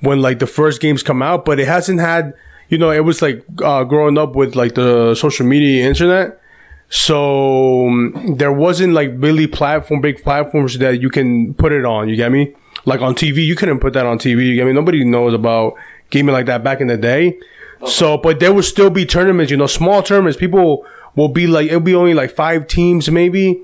when like the first games come out. But it hasn't had, you know, it was like uh, growing up with like the social media, internet. So um, there wasn't like really platform, big platforms that you can put it on. You get me? Like on TV, you couldn't put that on TV. You get me? Nobody knows about gaming like that back in the day. So, but there would still be tournaments, you know, small tournaments. People will be like, it'll be only like five teams, maybe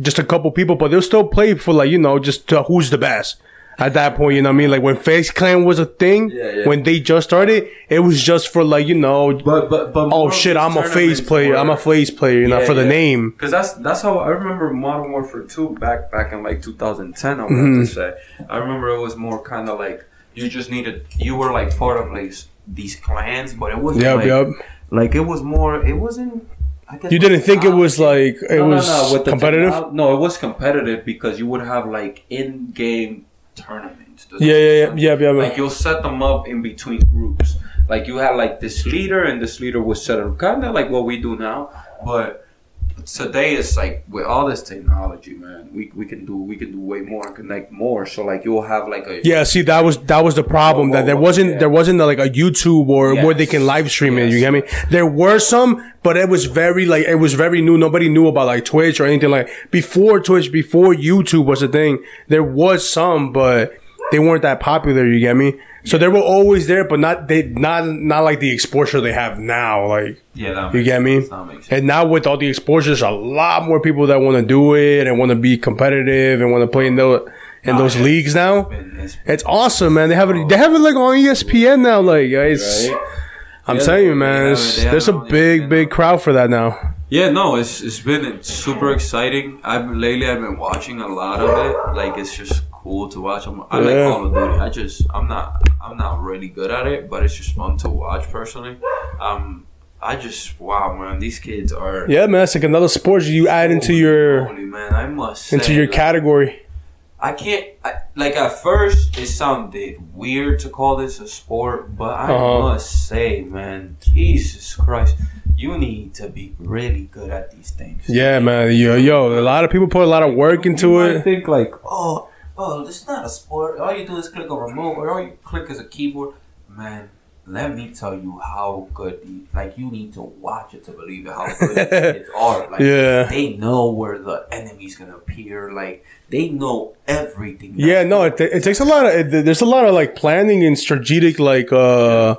just a couple people, but they'll still play for like, you know, just to who's the best at that point. You know what I mean? Like when FaZe Clan was a thing, Yeah, yeah. when they just started, it was just for like, you know, But but but oh shit, I'm a FaZe player. I'm a FaZe player, you know, for the name. Because that's that's how I remember Modern Warfare 2 back back in like 2010. I want Mm-hmm. to say. I remember it was more kind of like you just needed you were like part of like these clans, but it wasn't Yep, like yep. like it was more. It wasn't. You didn't think it was like, it No, no, was no, with competitive? no, it was competitive because you would have like in-game tournaments. Does Yeah, yeah, yeah, yeah, yeah. Like you'll set them up in between groups. Like you had like this leader, and this leader was set up kind of like what we do now, but today it's like with all this technology, man, we, we can do we can do way more and connect more. So like you'll have like a Yeah, see that was that was the problem that there oh, wasn't yeah. there wasn't like a YouTube or where they can live stream it. You get me? There were some, but it was very like it was very new. Nobody knew about like Twitch or anything like before Twitch, before YouTube was a thing. There was some, but they weren't that popular. You get me? So they were always there, but not they not not like the exposure they have now. Like yeah, you get me? sense. Makes. And now with all the exposures, a lot more people that want to do it and want to be competitive and want to play in those in those yeah. leagues now. It's- awesome, man. They have it. They have it like on ESPN now. Like, it's. Right? I'm Yeah, telling you, man. have it's- it- they have there's a big, big crowd for that now. Yeah, no, it's it's been super exciting. I've lately I've been watching a lot of it. Like it's just cool to watch. I'm, I like Call of Duty. I just I'm not I'm not really good at it, but it's just fun to watch personally. Um, I just wow, man, these kids are Yeah, man. It's like another sport you add into Holy your moly, man. I must into say, your like, category. I can't I, like at first it sounded weird to call this a sport, but I Uh-huh. must say, man, Jesus Christ, you need to be really good at these things. Yeah, man. Yo, yo. A lot of people put a lot of work into it. think like, oh, oh, this is not a sport. All you do is click a remote, or all you click is a keyboard. Man, let me tell you how good. The, like you need to watch it to believe it. How good kids are. Like Yeah. they know where the enemy's gonna appear. Like they know everything. Yeah, no. It, it takes a lot of. It, there's a lot of like planning and strategic like uh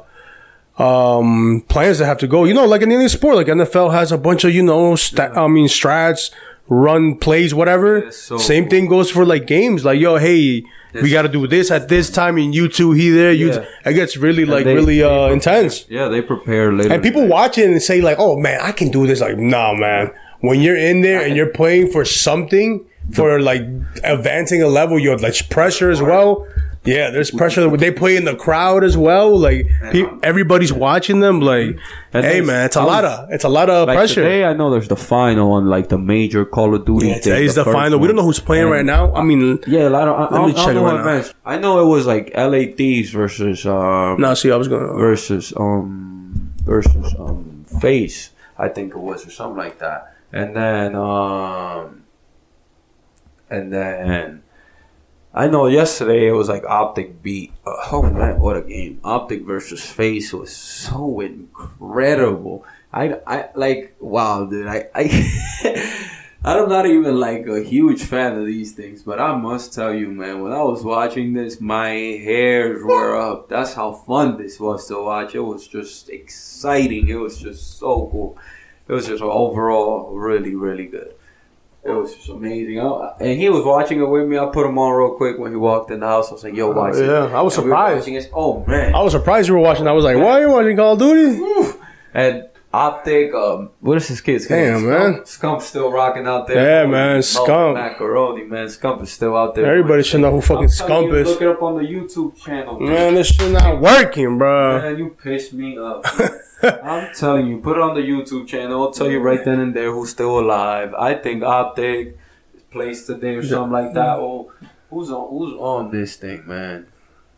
um plans that have to go. You know, like in any sport, like NFL has a bunch of you know, sta- I mean, strats, run plays, whatever. So Same cool. thing goes for like games. Like, yo, hey, we got to do this at this time, and you two, he there. You, Yeah. it gets really And like they- really they uh intense. Yeah, they prepare later. And people watch it and say like, "Oh man, I can do this." Like, nah, man. When you're in there and you're playing for something, for like advancing a level, you have like pressure as well. Yeah, there's pressure. They play in the crowd as well. Like pe- everybody's watching them. Like, And hey man, it's a I lot of it's a lot of Like pressure. today, I know there's the final on like the major Call of Duty. yeah, today's the, first final. We don't know who's playing And- right now. I mean, Yeah, I don't, I, Let I me I check know right now. I know it was like LA Thieves versus um no. See, I was going. to versus um versus um FaZe. I think it was or something like that. And then um and then I know yesterday it was like OpTic beat. Oh man, what a game! OpTic versus FaZe was so incredible. I, I like wow, dude. I I I'm not even like a huge fan of these things, but I must tell you, man, when I was watching this, my hairs were up. That's how fun this was to watch. It was just exciting. It was just so cool. It was just overall really, really good. It was just amazing. I, and he was watching it with me. I put him on real quick when he walked in the house. I was like, "Yo, oh, watch it." yeah, I was And we surprised. it. Oh man! I was surprised you were watching. I was like, "Why are you watching Call of Duty?" And OpTic, um, what is his kid's Damn, name? man. Scump, Scump's still rocking out there. Yeah, man, Scump. Macaroni, man. Scump is still out there. Everybody should know who fucking Scump you, is. Look it up on the YouTube channel. Man, this shit not working, bro. Man, you pissed me off. I'm telling you, put it on the YouTube channel. I'll tell you right then and there who's still alive. I think OpTic plays today or something like that. Oh, who's on? Who's on this thing, man?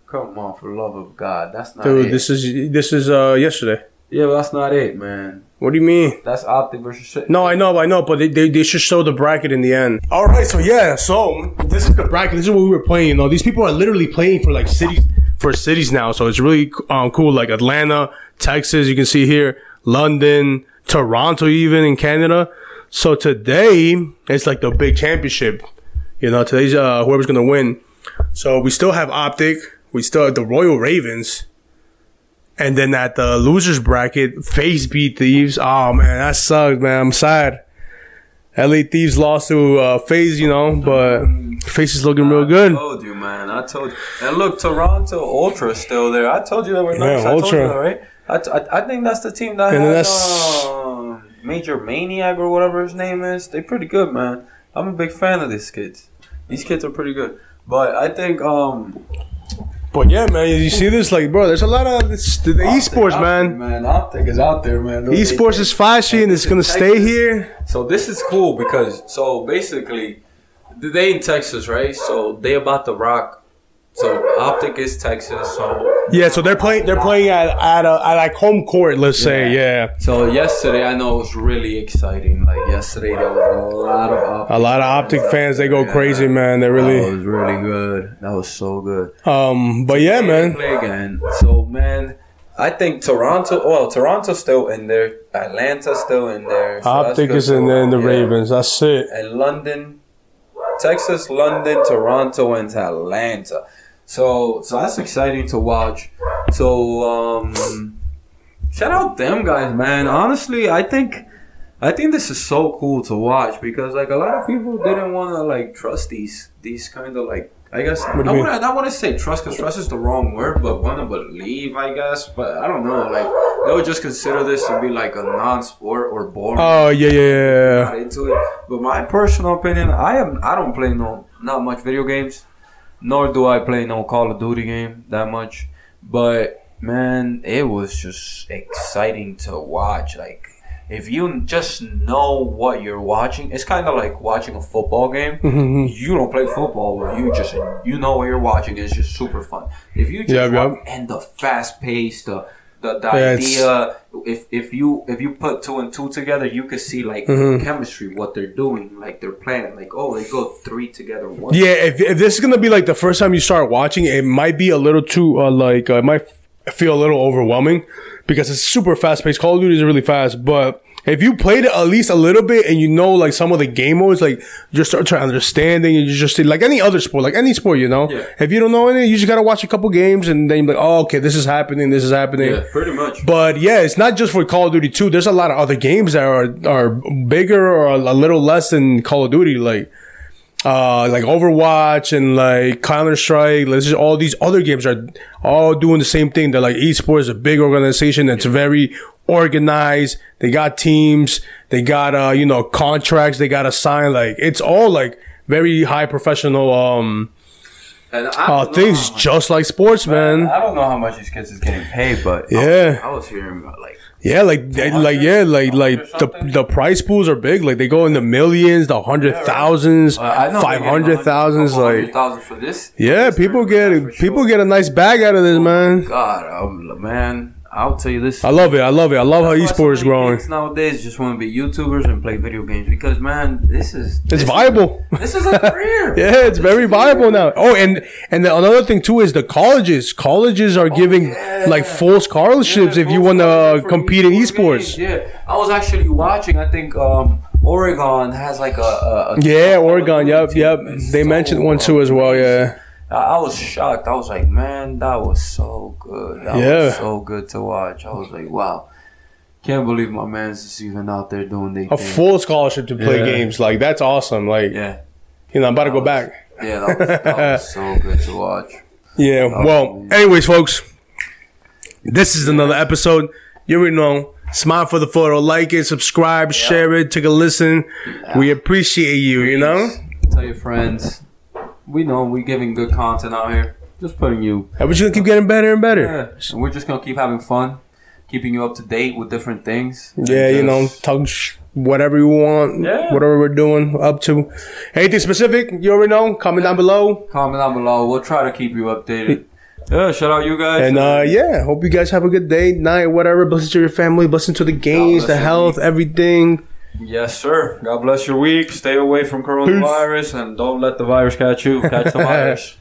Come on, for love of God, that's not Dude, it. this is this is uh yesterday. Yeah, but that's not it, man. What do you mean? That's OpTic versus shit. No, I know, I know, but they, they, they should show the bracket in the end. All right, so yeah, so this is the bracket. This is what we were playing. You know, these people are literally playing for like cities for cities now, so it's really um, cool. Like Atlanta, Texas, you can see here, London, Toronto, even in Canada. So today it's like the big championship. You know, today's uh, whoever's gonna win. So we still have OpTic. We still have the Royal Ravens. And then at the losers bracket, FaZe beat Thieves. Oh man, that sucks, man. I'm sad. LA Thieves lost to uh, FaZe, you know, but FaZe is looking real good. I told you, man. I told you. And look, Toronto Ultra still there. I told you they were nice. Yeah, I told Ultra. you that, right? I, t- I, I think that's the team that And that's- uh, Major Maniac or whatever his name is. They're pretty good, man. I'm a big fan of these kids. These kids are pretty good. But I think um But yeah, man, you see this, like, bro, there's a lot of this, the, the esports, OpTic, man. Man, OpTic is out there, man. They- Esports they- is flashy and it's gonna stay here. So this is cool because so basically they in Texas, right? So they about to rock. So OpTic is Texas. So Yeah, so they're playing. They're playing at at, a, at like home court. Let's say, yeah. So yesterday, I know it was really exciting. Like yesterday, there was a lot of OpTic A lot of OpTic fans. They go Yeah. crazy, man. They really That was really good. That was so good. Um, but yeah, man. Play again. So man, I think Toronto. Well, Toronto's still in there. Atlanta's still in there. So OpTic is in there the yeah. Ravens. That's it. and London, Texas, London, Toronto, and Atlanta. So so that's exciting to watch. So um, shout out them guys, man. Honestly, I think I think this is so cool to watch because like a lot of people didn't want to like trust these these kind of like. I guess I do you mean? want I want to say trust because trust is the wrong word, but want to believe, I guess. But I don't know. Like they would just consider this to be like a non-sport or boring Oh yeah, yeah, yeah. not into it. But my personal opinion, I am I don't play no not much video games, nor do I play no Call of Duty game that much. But man, it was just exciting to watch. Like if you just know what you're watching, it's kind of like watching a football game. Mhm. You don't play football, but you just you know what you're watching. It's just super fun. If you just yep. watch, and the fast pace, the the, the Yeah, idea if if you if you put two and two together, you could see like Mhm. chemistry, what they're doing, like they're planning, like oh they go three together. One. Yeah, if, if this is gonna be like the first time you start watching, it might be a little too uh, like uh, it might feel a little overwhelming because it's super fast paced. Call of Duty is really fast, but if you played it at least a little bit and you know like some of the game modes, like you just start trying to understanding and you just see like any other sport, like any sport, you know. Yeah. If you don't know any, you just gotta watch a couple games and then you're like, oh, okay, this is happening, this is happening. yeah, pretty much. But yeah, it's not just for Call of Duty 2. There's a lot of other games that are are bigger or a little less than Call of Duty, like uh like Overwatch and like Counter Strike. Let's just all these other games are all doing the same thing. They're like esports, is a big organization that's very organized. They got teams, they got uh, you know, contracts they gotta sign. Like it's all like very high professional um And I uh things much- just like sports, man. I don't know how much these kids is getting paid, but Yeah. I, I was hearing about like Yeah, like they- like yeah, like like the the price pools are big. Like they go in the millions, the hundred thousands, uh, I know five hundred thousands. Like thousand for this. yeah, people get for people sure. get a nice bag out of this, man. God, um, man, I'll tell you this. I love it. I love it. I love how That's esports is growing. nowadays just want to be YouTubers and play video games because man, this is It's this, viable. This is a career. Yeah, it's very viable now. Oh, and and the, another thing too is the colleges. Colleges are giving Oh, yeah. like full scholarships if you want to compete in e-sports esports. games, Yeah, I was actually watching. I think um, Oregon has like a, a, a Yeah, Oregon. Yep, team. yep. It's They so mentioned one too as well. Yeah. I I was shocked. I was like, man, that was so good. That Yeah. was so good to watch. I was like, wow. Can't believe my man's just even out there doing their A thing. full scholarship to play Yeah. games. Like that's awesome. Like yeah, you know, I'm about to go back. yeah, that was, that was so good to watch. Yeah. Well, anyways, folks, this is another episode. You already know. Smile for the photo. Like it, subscribe, share it, take a listen. We appreciate you. You know. Tell your friends. We know we're giving good content out here. Just putting you And we're just gonna keep getting better and better. Yeah, and we're just gonna keep having fun, keeping you up to date with different things. Yeah, you know, talk whatever you want, Yeah. whatever we're doing, up to. Anything specific, you already know. Comment down below. Comment down below. We'll try to keep you updated. Yeah, shout out you guys. And uh, yeah, hope you guys have a good day, night, whatever. Blessing to your family, blessing to the games, the health, everything. Yes, sir. God bless your week. Stay away from coronavirus and don't let the virus catch you. Catch the virus.